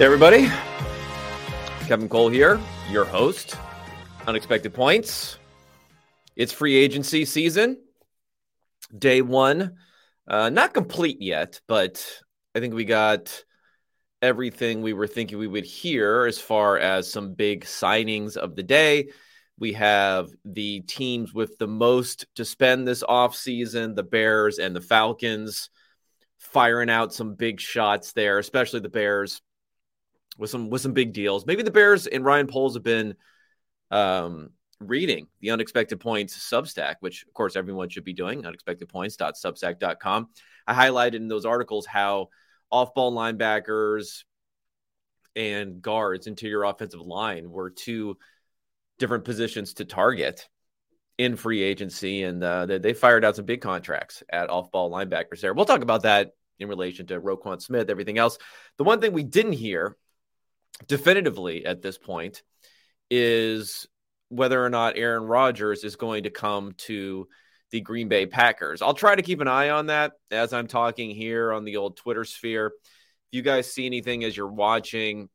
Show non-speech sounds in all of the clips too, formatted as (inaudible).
Hey, everybody. Kevin Cole here, your host. Unexpected points. It's free agency season. Day one. Uh, not complete yet, but I think we got everything we were thinking we would hear as far as some big signings of the day. We have the teams with the most to spend this offseason, the Bears and the Falcons, firing out some big shots there, especially the Bears with some with some big deals. Maybe the Bears and Ryan Poles have been um, reading the Unexpected Points Substack, which of course everyone should be doing. Unexpectedpoints.substack.com. I highlighted in those articles how off-ball linebackers and guards, interior offensive line, were two different positions to target in free agency, and uh, they, they fired out some big contracts at off-ball linebackers there. We'll talk about that in relation to Roquan Smith, everything else. The one thing we didn't hear definitively at this point is whether or not Aaron Rodgers is going to come to the Green Bay Packers. I'll try to keep an eye on that as I'm talking here on the old Twitter sphere. If you guys see anything as you're watching,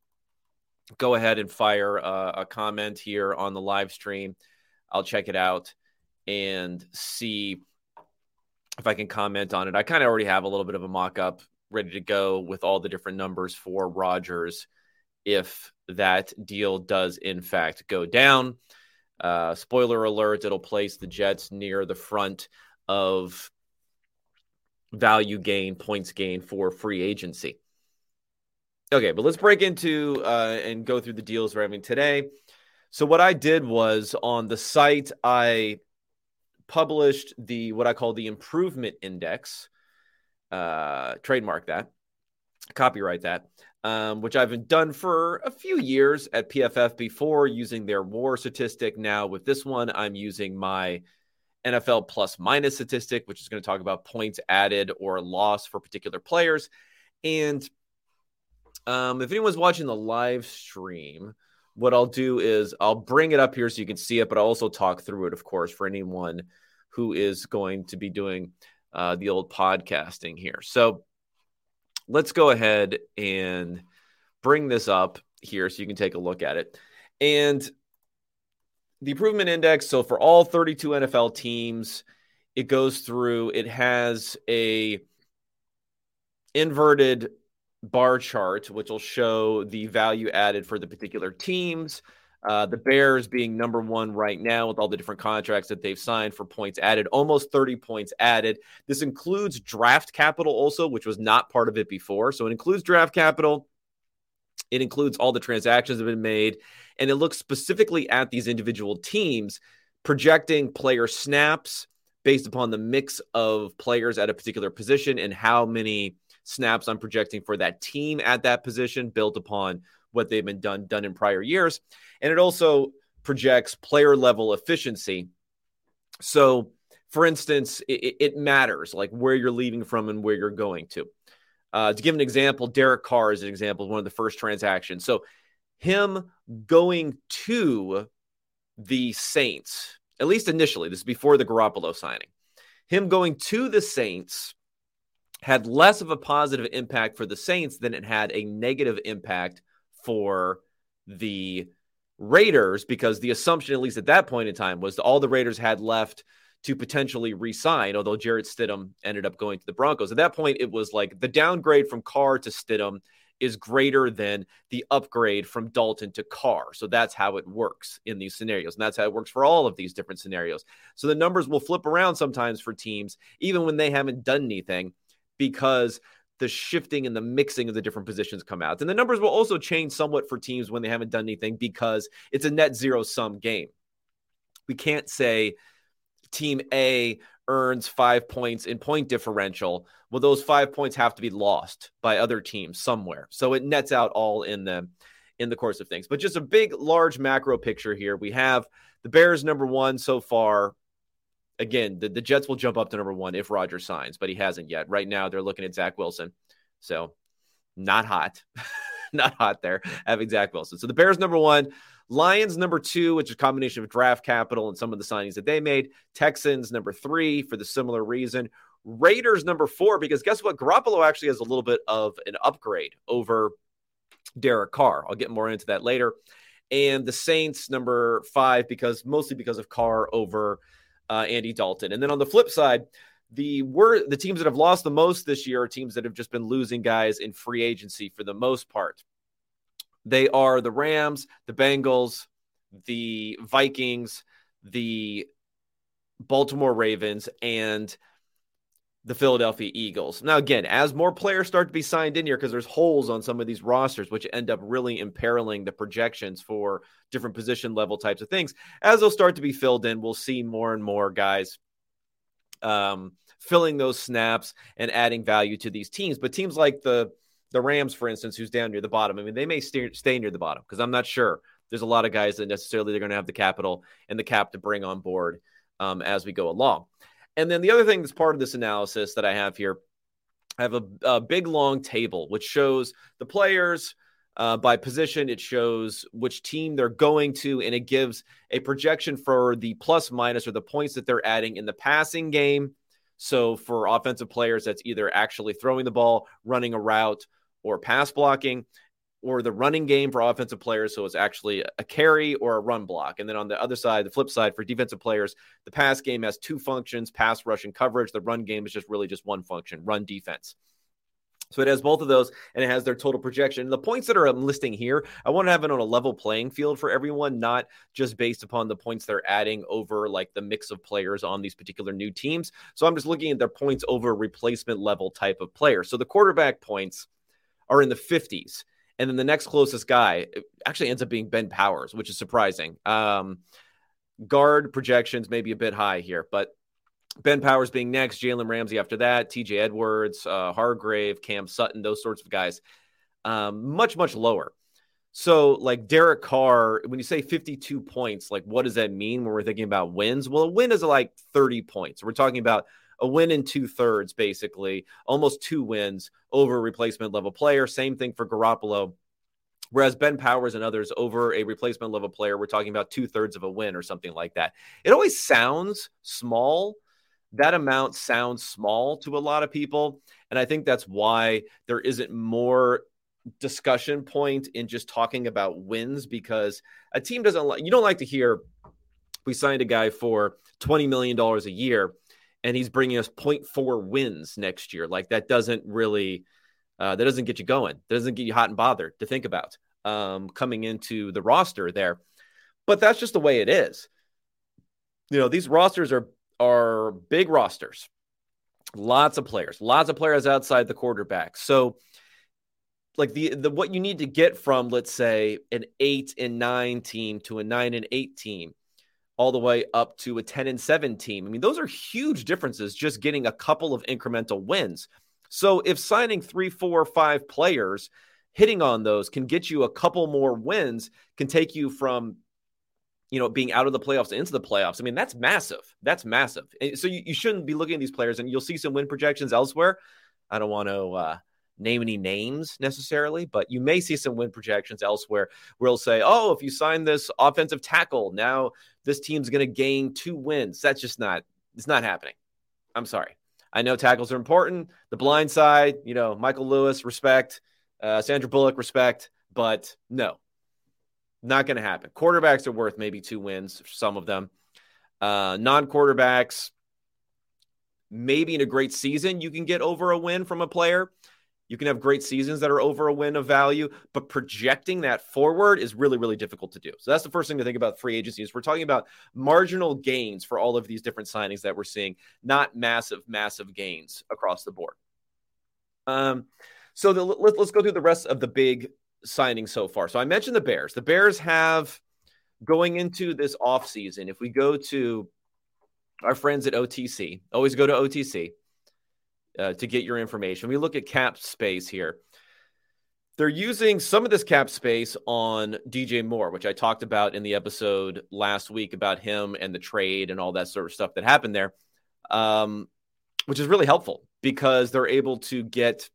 go ahead and fire a, a comment here on the live stream. I'll check it out and see if I can comment on it. I kind of already have a little bit of a mock up ready to go with all the different numbers for Rodgers if that deal does in fact go down. Uh, spoiler alert, it'll place the Jets near the front of value gain, points gain for free agency. Okay, but let's break into uh, and go through the deals we're having today. So, what I did was on the site, I published the what I call the improvement index, uh, trademark that, copyright that um, which I've been done for a few years at PFF before using their WAR statistic. Now, with this one, I'm using my NFL plus minus statistic, which is going to talk about points added or loss for particular players. And um, if anyone's watching the live stream, what I'll do is I'll bring it up here so you can see it, but I'll also talk through it, of course, for anyone who is going to be doing uh, the old podcasting here. So, let's go ahead and bring this up here so you can take a look at it. And the improvement index, so for all 32 NFL teams, it goes through, it has a inverted bar chart, which will show the value added for the particular teams. Uh, the Bears being number one right now with all the different contracts that they've signed for points added, almost 30 points added. This includes draft capital also, which was not part of it before. So it includes draft capital. It includes all the transactions that have been made. And it looks specifically at these individual teams, projecting player snaps based upon the mix of players at a particular position and how many snaps I'm projecting for that team at that position, built upon what they've been done done in prior years, and it also projects player level efficiency. So, for instance, it, it matters like where you're leaving from and where you're going to. Uh, to give an example, Derek Carr is an example of one of the first transactions. So, him going to the Saints, at least initially, this is before the Garoppolo signing, him going to the Saints had less of a positive impact for the Saints than it had a negative impact for the Raiders because the assumption, at least at that point in time, was that all the Raiders had left to potentially resign, although Jarrett Stidham ended up going to the Broncos. At that point, it was like the downgrade from Carr to Stidham is greater than the upgrade from Dalton to Carr. So that's how it works in these scenarios. And that's how it works for all of these different scenarios. So the numbers will flip around sometimes for teams, even when they haven't done anything, because the shifting and the mixing of the different positions come out. And the numbers will also change somewhat for teams when they haven't done anything because it's a net zero sum game. We can't say team A earns five points in point differential. Well, those five points have to be lost by other teams somewhere. So it nets out all in the in the course of things. But just a big, large macro picture here. We have the Bears number one so far again, the, the Jets will jump up to number one if Roger signs, but he hasn't yet. Right now, they're looking at Zach Wilson. So, not hot. (laughs) not hot there having Zach Wilson. So, the Bears number one, Lions number two, which is a combination of draft capital and some of the signings that they made. Texans number three for the similar reason. Raiders number four, because guess what? Garoppolo actually has a little bit of an upgrade over Derek Carr. I'll get more into that later. And the Saints, number five, because mostly because of Carr over uh, Andy Dalton. And then on the flip side, the were the teams that have lost the most this year are teams that have just been losing guys in free agency for the most part. They are the Rams, the Bengals, the Vikings, the Baltimore Ravens, and the Philadelphia Eagles. Now, again, as more players start to be signed in here, because there's holes on some of these rosters, which end up really imperiling the projections for different position level types of things, as they'll start to be filled in, we'll see more and more guys um, filling those snaps and adding value to these teams. But teams like the the Rams, for instance, who's down near the bottom, I mean, they may stay, stay near the bottom because I'm not sure. There's a lot of guys that necessarily they're going to have the capital and the cap to bring on board um, as we go along. And then the other thing that's part of this analysis that I have here, I have a, a big long table which shows the players uh, by position. It shows which team they're going to, and it gives a projection for the plus minus or the points that they're adding in the passing game. So for offensive players, that's either actually throwing the ball, running a route, or pass blocking or the running game for offensive players. So it's actually a carry or a run block. And then on the other side, the flip side for defensive players, the pass game has two functions pass, rush, and coverage. The run game is just really just one function run defense. So it has both of those and it has their total projection. And the points that are I'm listing here, I want to have it on a level playing field for everyone, not just based upon the points they're adding over like the mix of players on these particular new teams. So I'm just looking at their points over replacement level type of player. So the quarterback points are in the 50s. And then the next closest guy actually ends up being Ben Powers, which is surprising. Um, guard projections maybe a bit high here, but Ben Powers being next, Jalen Ramsey after that, TJ Edwards, uh, Hargrave, Cam Sutton, those sorts of guys, um, much, much lower. So, like Derek Carr, when you say 52 points, like what does that mean when we're thinking about wins? Well, a win is like 30 points. We're talking about a win in two thirds, basically, almost two wins over a replacement level player. Same thing for Garoppolo. Whereas Ben Powers and others over a replacement level player, we're talking about two thirds of a win or something like that. It always sounds small. That amount sounds small to a lot of people. And I think that's why there isn't more discussion point in just talking about wins because a team doesn't like, you don't like to hear we signed a guy for $20 million a year and he's bringing us 0.4 wins next year. Like that doesn't really, uh, that doesn't get you going. That doesn't get you hot and bothered to think about um, coming into the roster there. But that's just the way it is. You know, these rosters are are big rosters, lots of players, lots of players outside the quarterback. So, like the the what you need to get from, let's say, an eight and nine team to a nine and eight team all the way up to a 10 and 7 team. I mean, those are huge differences just getting a couple of incremental wins. So if signing three, four, five players, hitting on those can get you a couple more wins, can take you from you know being out of the playoffs into the playoffs. I mean, that's massive. That's massive. So you, you shouldn't be looking at these players, and you'll see some win projections elsewhere. I don't want to uh, name any names necessarily, but you may see some win projections elsewhere where it'll say, oh, if you sign this offensive tackle, now this team's going to gain two wins. That's just not, it's not happening. I'm sorry. I know tackles are important. The blind side, you know, Michael Lewis, respect. Uh, Sandra Bullock, respect. But no, not going to happen. Quarterbacks are worth maybe two wins, some of them. Uh, non quarterbacks, maybe in a great season, you can get over a win from a player. You can have great seasons that are over a win of value, but projecting that forward is really, really difficult to do. So that's the first thing to think about free agency is we're talking about marginal gains for all of these different signings that we're seeing, not massive, massive gains across the board. Um, so the, let, let's go through the rest of the big signings so far. So I mentioned the Bears. The Bears have going into this offseason, if we go to our friends at OTC, always go to OTC uh, to get your information. We look at cap space here. They're using some of this cap space on DJ Moore, which I talked about in the episode last week about him and the trade and all that sort of stuff that happened there, um, which is really helpful because they're able to get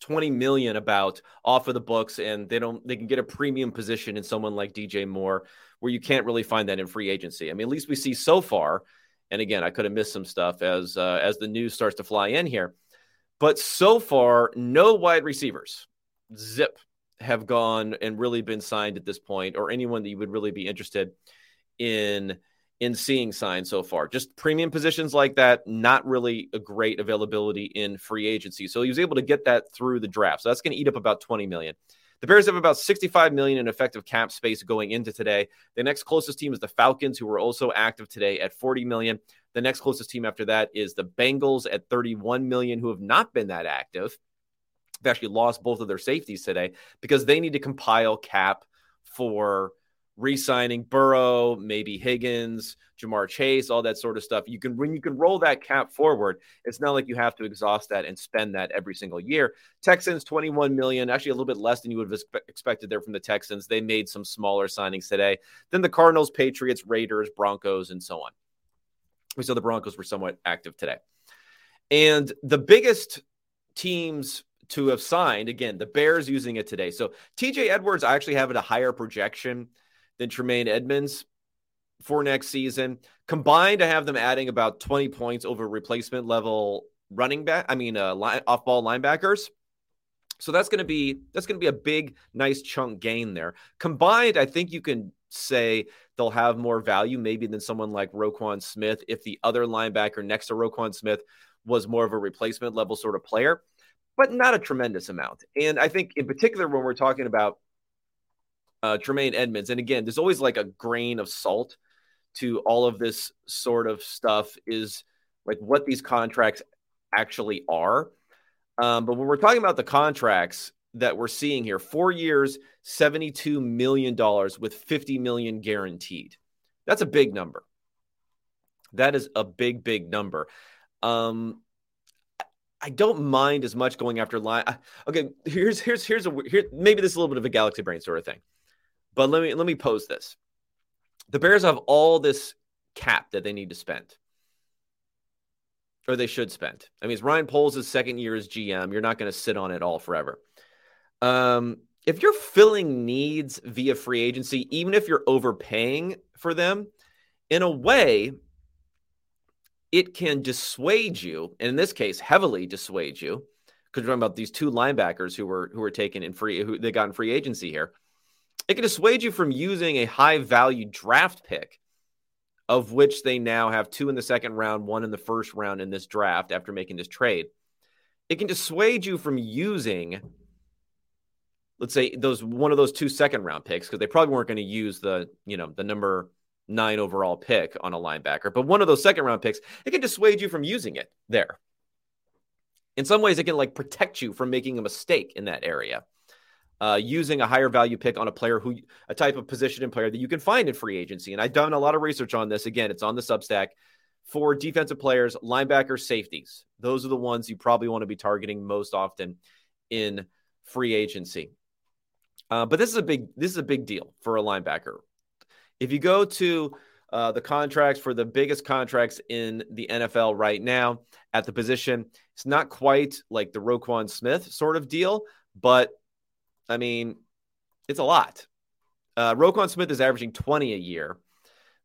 20 million about off of the books and they don't they can get a premium position in someone like DJ Moore where you can't really find that in free agency. I mean, at least we see so far and again, I could have missed some stuff as uh, as the news starts to fly in here. But so far, no wide receivers. zip have gone and really been signed at this point, or anyone that you would really be interested in in seeing signed so far. Just premium positions like that, not really a great availability in free agency. So he was able to get that through the draft. So that's going to eat up about 20 million. The Bears have about 65 million in effective cap space going into today. The next closest team is the Falcons, who were also active today at 40 million. The next closest team after that is the Bengals at 31 million, who have not been that active. They've actually lost both of their safeties today because they need to compile cap for re-signing Burrow, maybe Higgins, Ja'Marr Chase, all that sort of stuff. You can when you can roll that cap forward, it's not like you have to exhaust that and spend that every single year. Texans 21 million, actually a little bit less than you would have expected there from the Texans. They made some smaller signings today. Then the Cardinals, Patriots, Raiders, Broncos, and so on. We saw the Broncos were somewhat active today. And the biggest teams to have signed, again, the Bears using it today. So TJ Edwards, I actually have it a higher projection than Tremaine Edmunds for next season. Combined, I have them adding about 20 points over replacement level running back. I mean, uh, line, off ball linebackers. So that's going to be that's going to be a big, nice chunk gain there. Combined, I think you can say they'll have more value maybe than someone like Roquan Smith if the other linebacker next to Roquan Smith was more of a replacement level sort of player, but not a tremendous amount. And I think in particular when we're talking about uh, Tremaine Edmunds. And again, there's always like a grain of salt to all of this sort of stuff is like what these contracts actually are. Um, but when we're talking about the contracts that we're seeing here, four years, $72 million with 50 million guaranteed. That's a big number. That is a big, big number. Um, I don't mind as much going after line. Okay, here's here's here's a here maybe this is a little bit of a galaxy brain sort of thing. But let me let me pose this. The Bears have all this cap that they need to spend. Or they should spend. I mean, it's Ryan Poles' second year as GM. You're not going to sit on it all forever. Um, if you're filling needs via free agency, even if you're overpaying for them, in a way, it can dissuade you, and in this case, heavily dissuade you, because we're talking about these two linebackers who were who were taken in free, who they got in free agency here. It can dissuade you from using a high value draft pick, of which they now have two in the second round, one in the first round in this draft after making this trade. It can dissuade you from using, let's say, those one of those two second round picks, because they probably weren't going to use the, you know, the number nine overall pick on a linebacker, but one of those second round picks, it can dissuade you from using it there. In some ways, it can like protect you from making a mistake in that area uh, using a higher value pick on a player who a type of position and player that you can find in free agency. And I've done a lot of research on this. Again, it's on the Substack for defensive players, linebackers, safeties. Those are the ones you probably want to be targeting most often in free agency. Uh, but this is a big this is a big deal for a linebacker. If you go to uh, the contracts for the biggest contracts in the NFL right now at the position, it's not quite like the Roquan Smith sort of deal, but I mean, it's a lot. Uh, Roquan Smith is averaging 20 a year.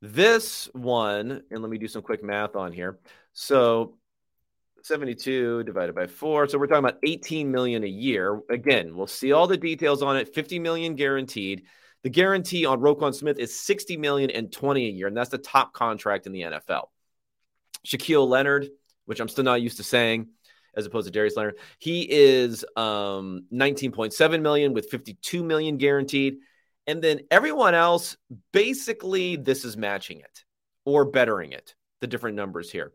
This one, and let me do some quick math on here. So 72 divided by four. So we're talking about 18 million a year. Again, we'll see all the details on it. 50 million guaranteed. The guarantee on Roquan Smith is 60 million and 20 a year, and that's the top contract in the NFL. Shaquille Leonard, which I'm still not used to saying, as opposed to Darius Leonard. He is um, 19.7 million with 52 million guaranteed. And then everyone else, basically, this is matching it or bettering it, the different numbers here.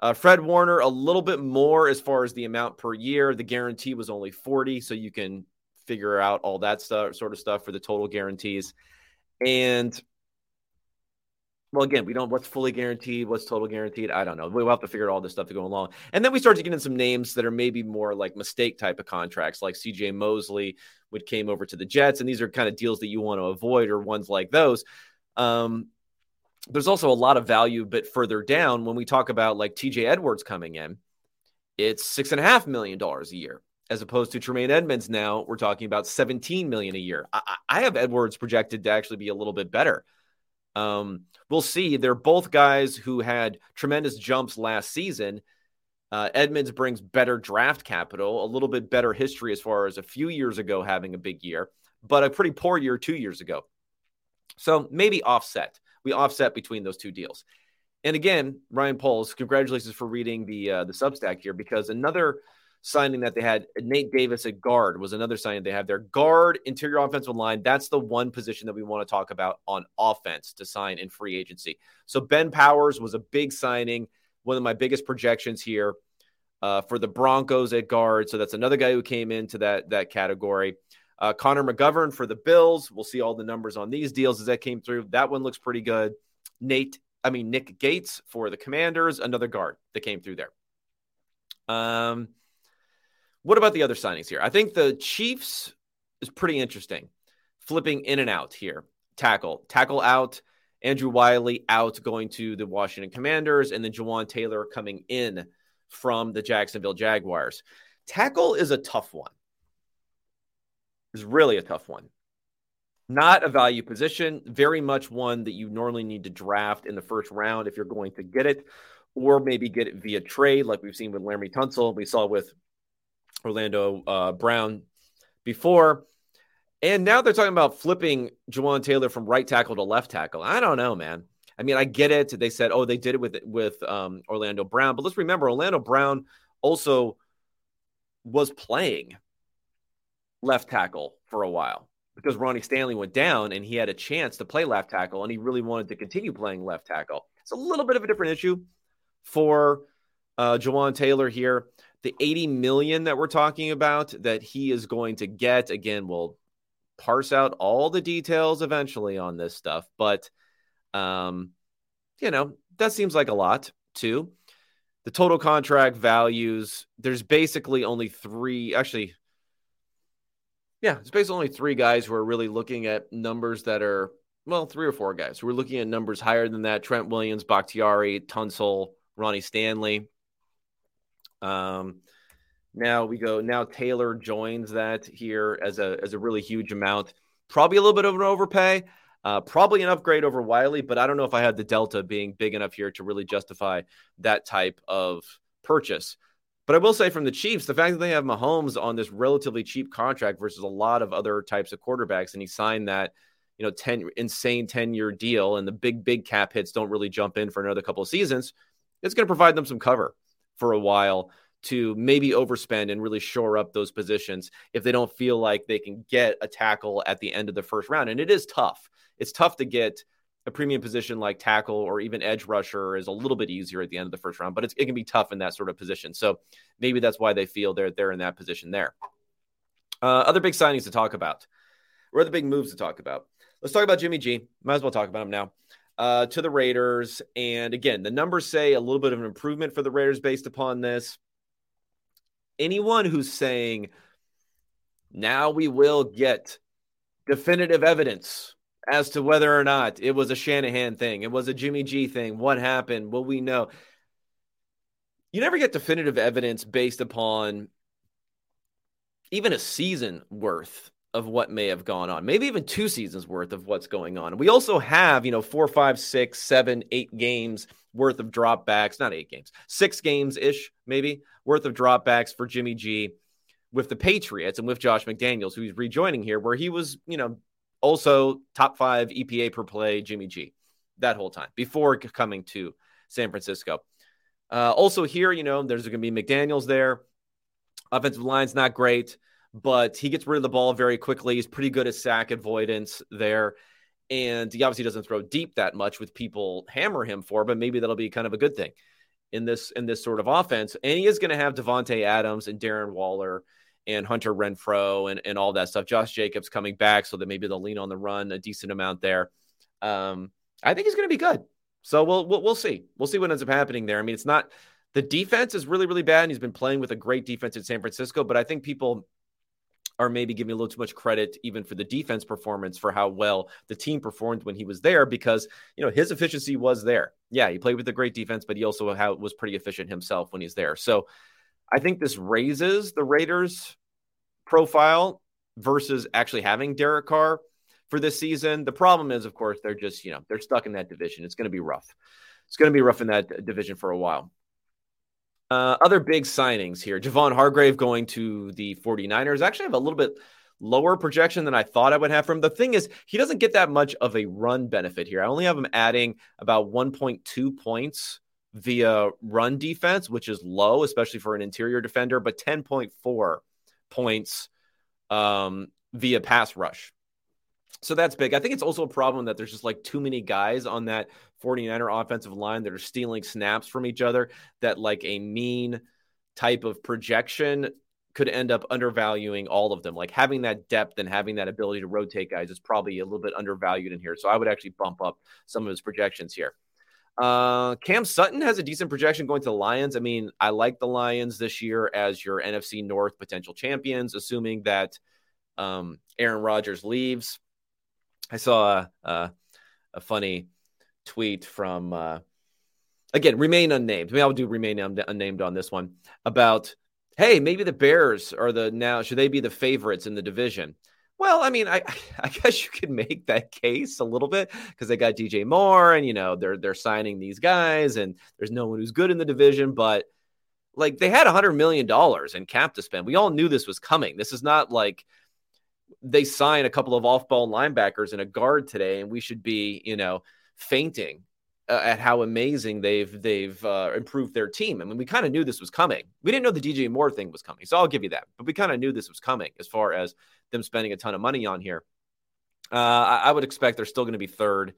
Uh, Fred Warner, a little bit more as far as the amount per year. The guarantee was only 40, so you can figure out all that stuff, sort of stuff for the total guarantees. And well, again, we don't what's fully guaranteed, what's total guaranteed. I don't know. We'll have to figure out all this stuff to go along. And then we start to get in some names that are maybe more like mistake type of contracts, like CJ Mosley, which came over to the Jets. And these are kind of deals that you want to avoid, or ones like those. Um, there's also a lot of value a bit further down when we talk about like TJ Edwards coming in. It's six and a half million dollars a year, as opposed to Tremaine Edmunds. Now we're talking about 17 million a year. I, I have Edwards projected to actually be a little bit better. Um, we'll see. They're both guys who had tremendous jumps last season. Uh, Edmunds brings better draft capital, a little bit better history as far as a few years ago having a big year, but a pretty poor year two years ago. So maybe offset. We offset between those two deals. And again, Ryan Poles, congratulations for reading the uh, the Substack here because another signing that they had, Nate Davis at guard was another signing they have there. Guard, interior offensive line. That's the one position that we want to talk about on offense to sign in free agency. So Ben Powers was a big signing, one of my biggest projections here uh, for the Broncos at guard. So that's another guy who came into that that category. Uh, Connor McGovern for the Bills. We'll see all the numbers on these deals as that came through. That one looks pretty good. Nate, I mean Nick Gates for the Commanders, another guard that came through there. Um, what about the other signings here? I think the Chiefs is pretty interesting. Flipping in and out here. Tackle, tackle out. Andrew Wylie out, going to the Washington Commanders, and then Jawaan Taylor coming in from the Jacksonville Jaguars. Tackle is a tough one. Is really a tough one. Not a value position, very much one that you normally need to draft in the first round if you're going to get it, or maybe get it via trade, like we've seen with Laremy Tunsil. We saw with Orlando uh, Brown before. And now they're talking about flipping Jawaan Taylor from right tackle to left tackle. I don't know, man. I mean, I get it. They said, oh, they did it with with um, Orlando Brown, but let's remember, Orlando Brown also was playing left tackle for a while because Ronnie Stanley went down and he had a chance to play left tackle, and he really wanted to continue playing left tackle. It's a little bit of a different issue for uh, Jawaan Taylor here the 80 million that we're talking about that he is going to get again we'll parse out all the details eventually on this stuff but um you know that seems like a lot too. The total contract values there's basically only three actually yeah it's basically only three guys who are really looking at numbers that are well three or four guys. Who are looking at numbers higher than that. Trent williams bakhtiari tunsil ronnie stanley um, now we go. Now Taylor joins that here as a as a really huge amount. Probably a little bit of an overpay. Uh, probably an upgrade over Wylie, but I don't know if I had the delta being big enough here to really justify that type of purchase. But I will say from the Chiefs, the fact that they have Mahomes on this relatively cheap contract versus a lot of other types of quarterbacks, and he signed that, you know, 10 insane 10 year deal, and the big, big cap hits don't really jump in for another couple of seasons, it's going to provide them some cover for a while to maybe overspend and really shore up those positions if they don't feel like they can get a tackle at the end of the first round. And it is tough. It's tough to get a premium position like tackle or even edge rusher is a little bit easier at the end of the first round, but it can be tough in that sort of position. So maybe that's why they feel they're they're in that position there. Uh, other big signings to talk about. Are the big moves to talk about? Let's talk about Jimmy G. Might as well talk about him now uh, to the Raiders. And again, the numbers say a little bit of an improvement for the Raiders based upon this. Anyone who's saying now we will get definitive evidence as to whether or not it was a Shanahan thing, it was a Jimmy G thing, what happened, will we know? You never get definitive evidence based upon even a season worth of what may have gone on, maybe even two seasons worth of what's going on. We also have, you know, four, five, six, seven, eight games worth of dropbacks, not eight games, six games ish, maybe worth of dropbacks for Jimmy G with the Patriots and with Josh McDaniels, who's rejoining here, where he was, you know, also top five EPA per play Jimmy G that whole time before coming to San Francisco. Uh, also, here, you know, there's going to be McDaniels there. Offensive line's not great but he gets rid of the ball very quickly. He's pretty good at sack avoidance there. And he obviously doesn't throw deep that much with people hammer him for, but maybe that'll be kind of a good thing in this in this sort of offense. And he is going to have Davante Adams and Darren Waller and Hunter Renfrow and, and all that stuff. Josh Jacobs coming back, so that maybe they'll lean on the run a decent amount there. Um, I think he's going to be good. So we'll, we'll we'll see. We'll see what ends up happening there. I mean, it's not the defense is really really bad, and he's been playing with a great defense in San Francisco. But I think people are maybe giving a little too much credit even for the defense performance for how well the team performed when he was there because you know his efficiency was there. Yeah, he played with a great defense, but he also was pretty efficient himself when he's there. So I think this raises the Raiders profile versus actually having Derek Carr for this season. The problem is, of course, they're just, you know, they're stuck in that division. It's going to be rough. It's going to be rough in that division for a while. Uh, other big signings here. Javon Hargrave going to the 49ers. Actually, have a little bit lower projection than I thought I would have for him. The thing is, he doesn't get that much of a run benefit here. I only have him adding about 1.2 points via run defense, which is low, especially for an interior defender, but 10.4 points um, via pass rush. So that's big. I think it's also a problem that there's just like too many guys on that 49er offensive line that are stealing snaps from each other that like a mean type of projection could end up undervaluing all of them. Like having that depth and having that ability to rotate guys is probably a little bit undervalued in here. So I would actually bump up some of his projections here. Uh, Cam Sutton has a decent projection going to the Lions. I mean, I like the Lions this year as your NFC North potential champions, assuming that um, Aaron Rodgers leaves. I saw a, a, funny tweet from, uh, again, remain unnamed. Maybe I'll do remain unnamed on this one about, hey, maybe the Bears are the now, should they be the favorites in the division? Well, I mean, I (laughs) I guess you could make that case a little bit because they got DJ Moore and you know they're they're signing these guys and there's no one who's good in the division, but like they had a hundred million dollars in cap to spend. We all knew this was coming. This is not like they sign a couple of off-ball linebackers and a guard today, and we should be, you know, fainting uh, at how amazing they've they've uh, improved their team. I mean, we kind of knew this was coming. We didn't know the DJ Moore thing was coming, so I'll give you that. But we kind of knew this was coming as far as them spending a ton of money on here. Uh, I, I would expect they're still going to be third,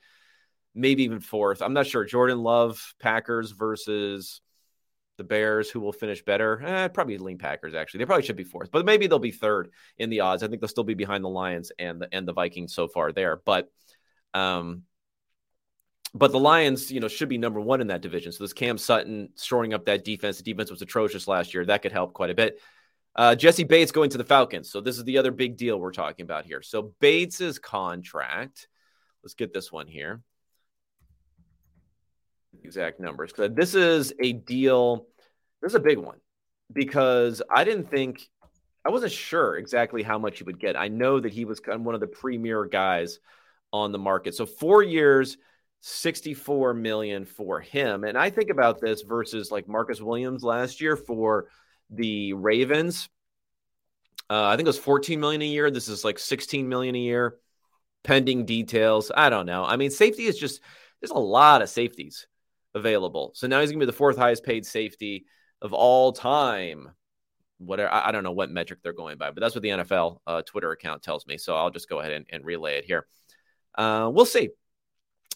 maybe even fourth. I'm not sure. Jordan Love, Packers versus the Bears, who will finish better? Eh, probably lean Packers. Actually, they probably should be fourth, but maybe they'll be third in the odds. I think they'll still be behind the Lions and the and the Vikings so far there. But, um, but the Lions, you know, should be number one in that division. So this Cam Sutton shoring up that defense. The defense was atrocious last year. That could help quite a bit. Uh, Jessie Bates going to the Falcons. So this is the other big deal we're talking about here. So Bates's contract. Let's get this one here exact numbers because this is a deal. This is a big one because I didn't think I wasn't sure exactly how much he would get. I know that he was kind of one of the premier guys on the market. So four years, 64 million for him. And I think about this versus like Marcus Williams last year for the Ravens. Uh, I think it was 14 million a year. This is like 16 million a year, pending details. I don't know. I mean, safety is just there's a lot of safeties available. So now he's going to be the fourth highest paid safety of all time. Whatever I, don't know what metric they're going by, but that's what the NFL uh, Twitter account tells me. So I'll just go ahead and, and relay it here. Uh, we'll see.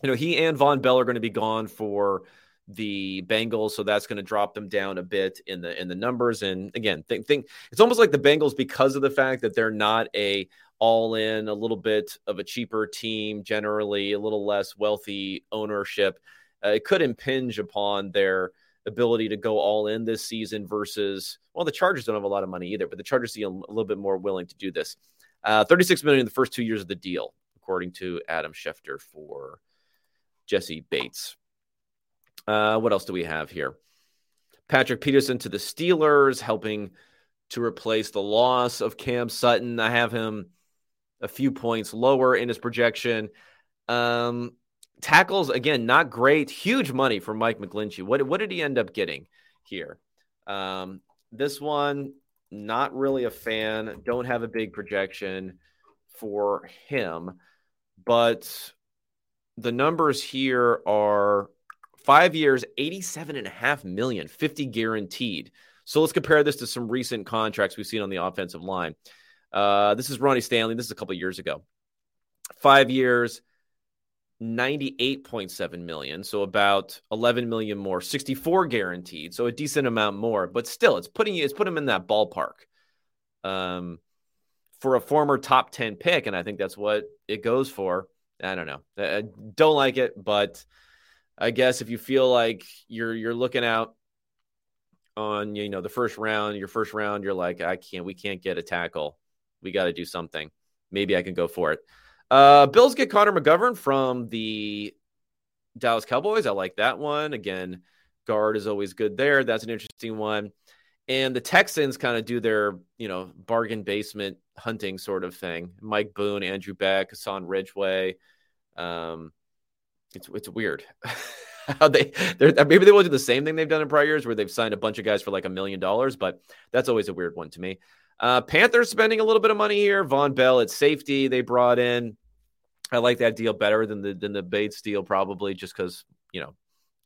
You know, he and Vonn Bell are going to be gone for the Bengals, so that's going to drop them down a bit in the in the numbers. And again, think think it's almost like the Bengals because of the fact that they're not a all in, a little bit of a cheaper team, generally a little less wealthy ownership uh, it could impinge upon their ability to go all in this season versus well the chargers don't have a lot of money either but the chargers seem a little bit more willing to do this. Uh, 36 million in the first two years of the deal according to adam schefter for jessie bates. Uh, what else do we have here? Patrick peterson to the steelers helping to replace the loss of cam sutton. I have him a few points lower in his projection. Um, tackles again, not great. Huge money for Mike McGlinchey. What what did he end up getting here? Um, this one, not really a fan. Don't have a big projection for him, but the numbers here are five years, 87 and a half million, 50 guaranteed. So let's compare this to some recent contracts we've seen on the offensive line. Uh, this is Ronnie Stanley. This is a couple years ago. Five years, 98.7 million, so about 11 million more, 64 guaranteed, so a decent amount more, but still it's putting you it's put him in that ballpark. Um for a former top 10 pick and I think that's what it goes for. I don't know. I don't like it, but I guess if you feel like you're you're looking out on you know the first round, your first round, you're like I can't we can't get a tackle. We got to do something. Maybe I can go for it. Uh, Bills get Connor McGovern from the Dallas Cowboys. I like that one. Again, guard is always good there. That's an interesting one. And the Texans kind of do their, you know, bargain basement hunting sort of thing. Mike Boone, Andrew Beck, Hassan Ridgeway. Um, it's it's weird. (laughs) how they maybe they will do the same thing they've done in prior years where they've signed a bunch of guys for like a million dollars, but that's always a weird one to me. Uh, Panthers spending a little bit of money here. Vonn Bell at safety they brought in. I like that deal better than the than the Bates deal probably just because you know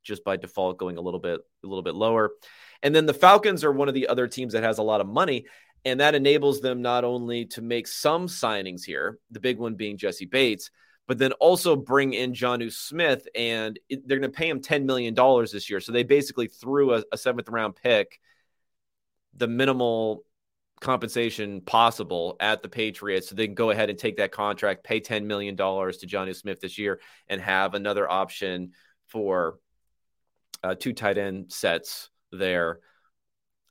just by default going a little bit a little bit lower. And then the Falcons are one of the other teams that has a lot of money. And that enables them not only to make some signings here, the big one being Jessie Bates, but then also bring in Jonnu Smith, and it, they're going to pay him $10 million this year. So they basically threw a, a seventh round pick, the minimal compensation possible at the Patriots. So they can go ahead and take that contract, pay $10 million to Jonnu Smith this year, and have another option for uh, two tight end sets there.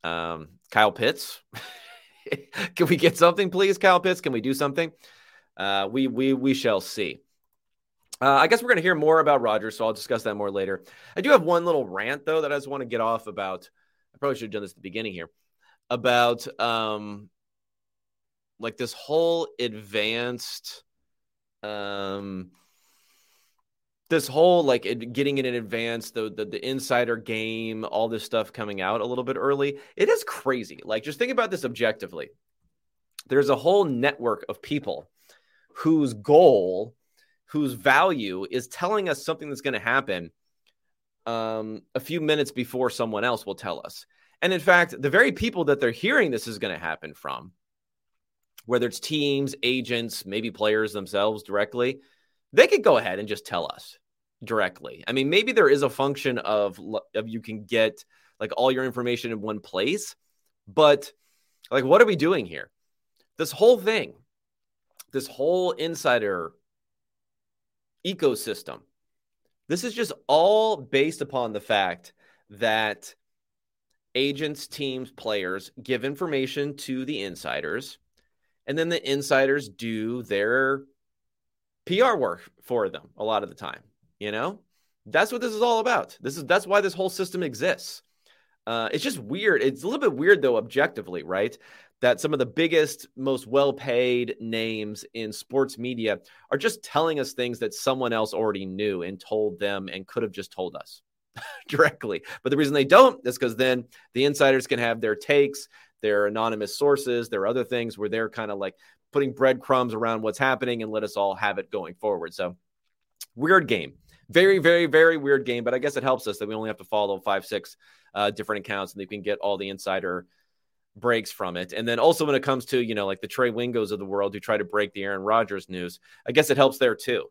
Um, Kyle Pitts. (laughs) Can we get something, please, Kyle Pitts? Can we do something? Uh, we we we shall see. Uh, I guess we're going to hear more about Rodgers, so I'll discuss that more later. I do have one little rant though that I just want to get off about. I probably should have done this at the beginning here about um, like this whole advanced um this whole like getting it in advance the, the the insider game all this stuff coming out a little bit early. It is crazy. Like just think about this objectively. There's a whole network of people whose goal whose value is telling us something that's going to happen um, a few minutes before someone else will tell us. And in fact, the very people that they're hearing this is going to happen from, whether it's teams, agents, maybe players themselves directly, they could go ahead and just tell us directly. I mean, maybe there is a function of of you can get like all your information in one place, but like what are we doing here? This whole thing, this whole insider ecosystem. This is just all based upon the fact that agents, teams, players give information to the insiders, and then the insiders do their PR work for them a lot of the time. You know, that's what this is all about. This is that's why this whole system exists. Uh, it's just weird. It's a little bit weird though, objectively, right? that some of the biggest, most well paid names in sports media are just telling us things that someone else already knew and told them and could have just told us (laughs) directly. But the reason they don't is because then the insiders can have their takes, their anonymous sources, their other things where they're kind of like putting breadcrumbs around what's happening and let us all have it going forward. So, weird game. Very, very, very weird game. But I guess it helps us that we only have to follow five, six uh, different accounts and they can get all the insider breaks from it. And then also when it comes to, you know, like the Trey Wingos of the world who try to break the Aaron Rodgers news, I guess it helps there too,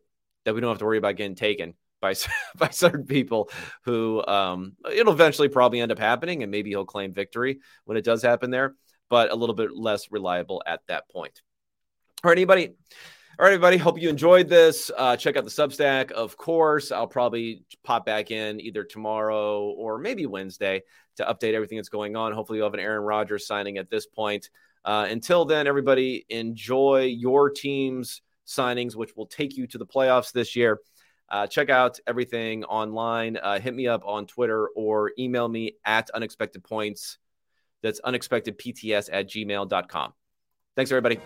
that we don't have to worry about getting taken by, (laughs) by certain people who um, it'll eventually probably end up happening and maybe he'll claim victory when it does happen there, but a little bit less reliable at that point. All right, anybody? All right, everybody. Hope you enjoyed this. Uh, check out the Substack, of course. I'll probably pop back in either tomorrow or maybe Wednesday to update everything that's going on. Hopefully, you'll have an Aaron Rodgers signing at this point. Uh, until then, everybody, enjoy your team's signings, which will take you to the playoffs this year. Uh, check out everything online. Uh, hit me up on Twitter or email me at unexpected points. That's unexpectedpts at gmail.com. Thanks, everybody.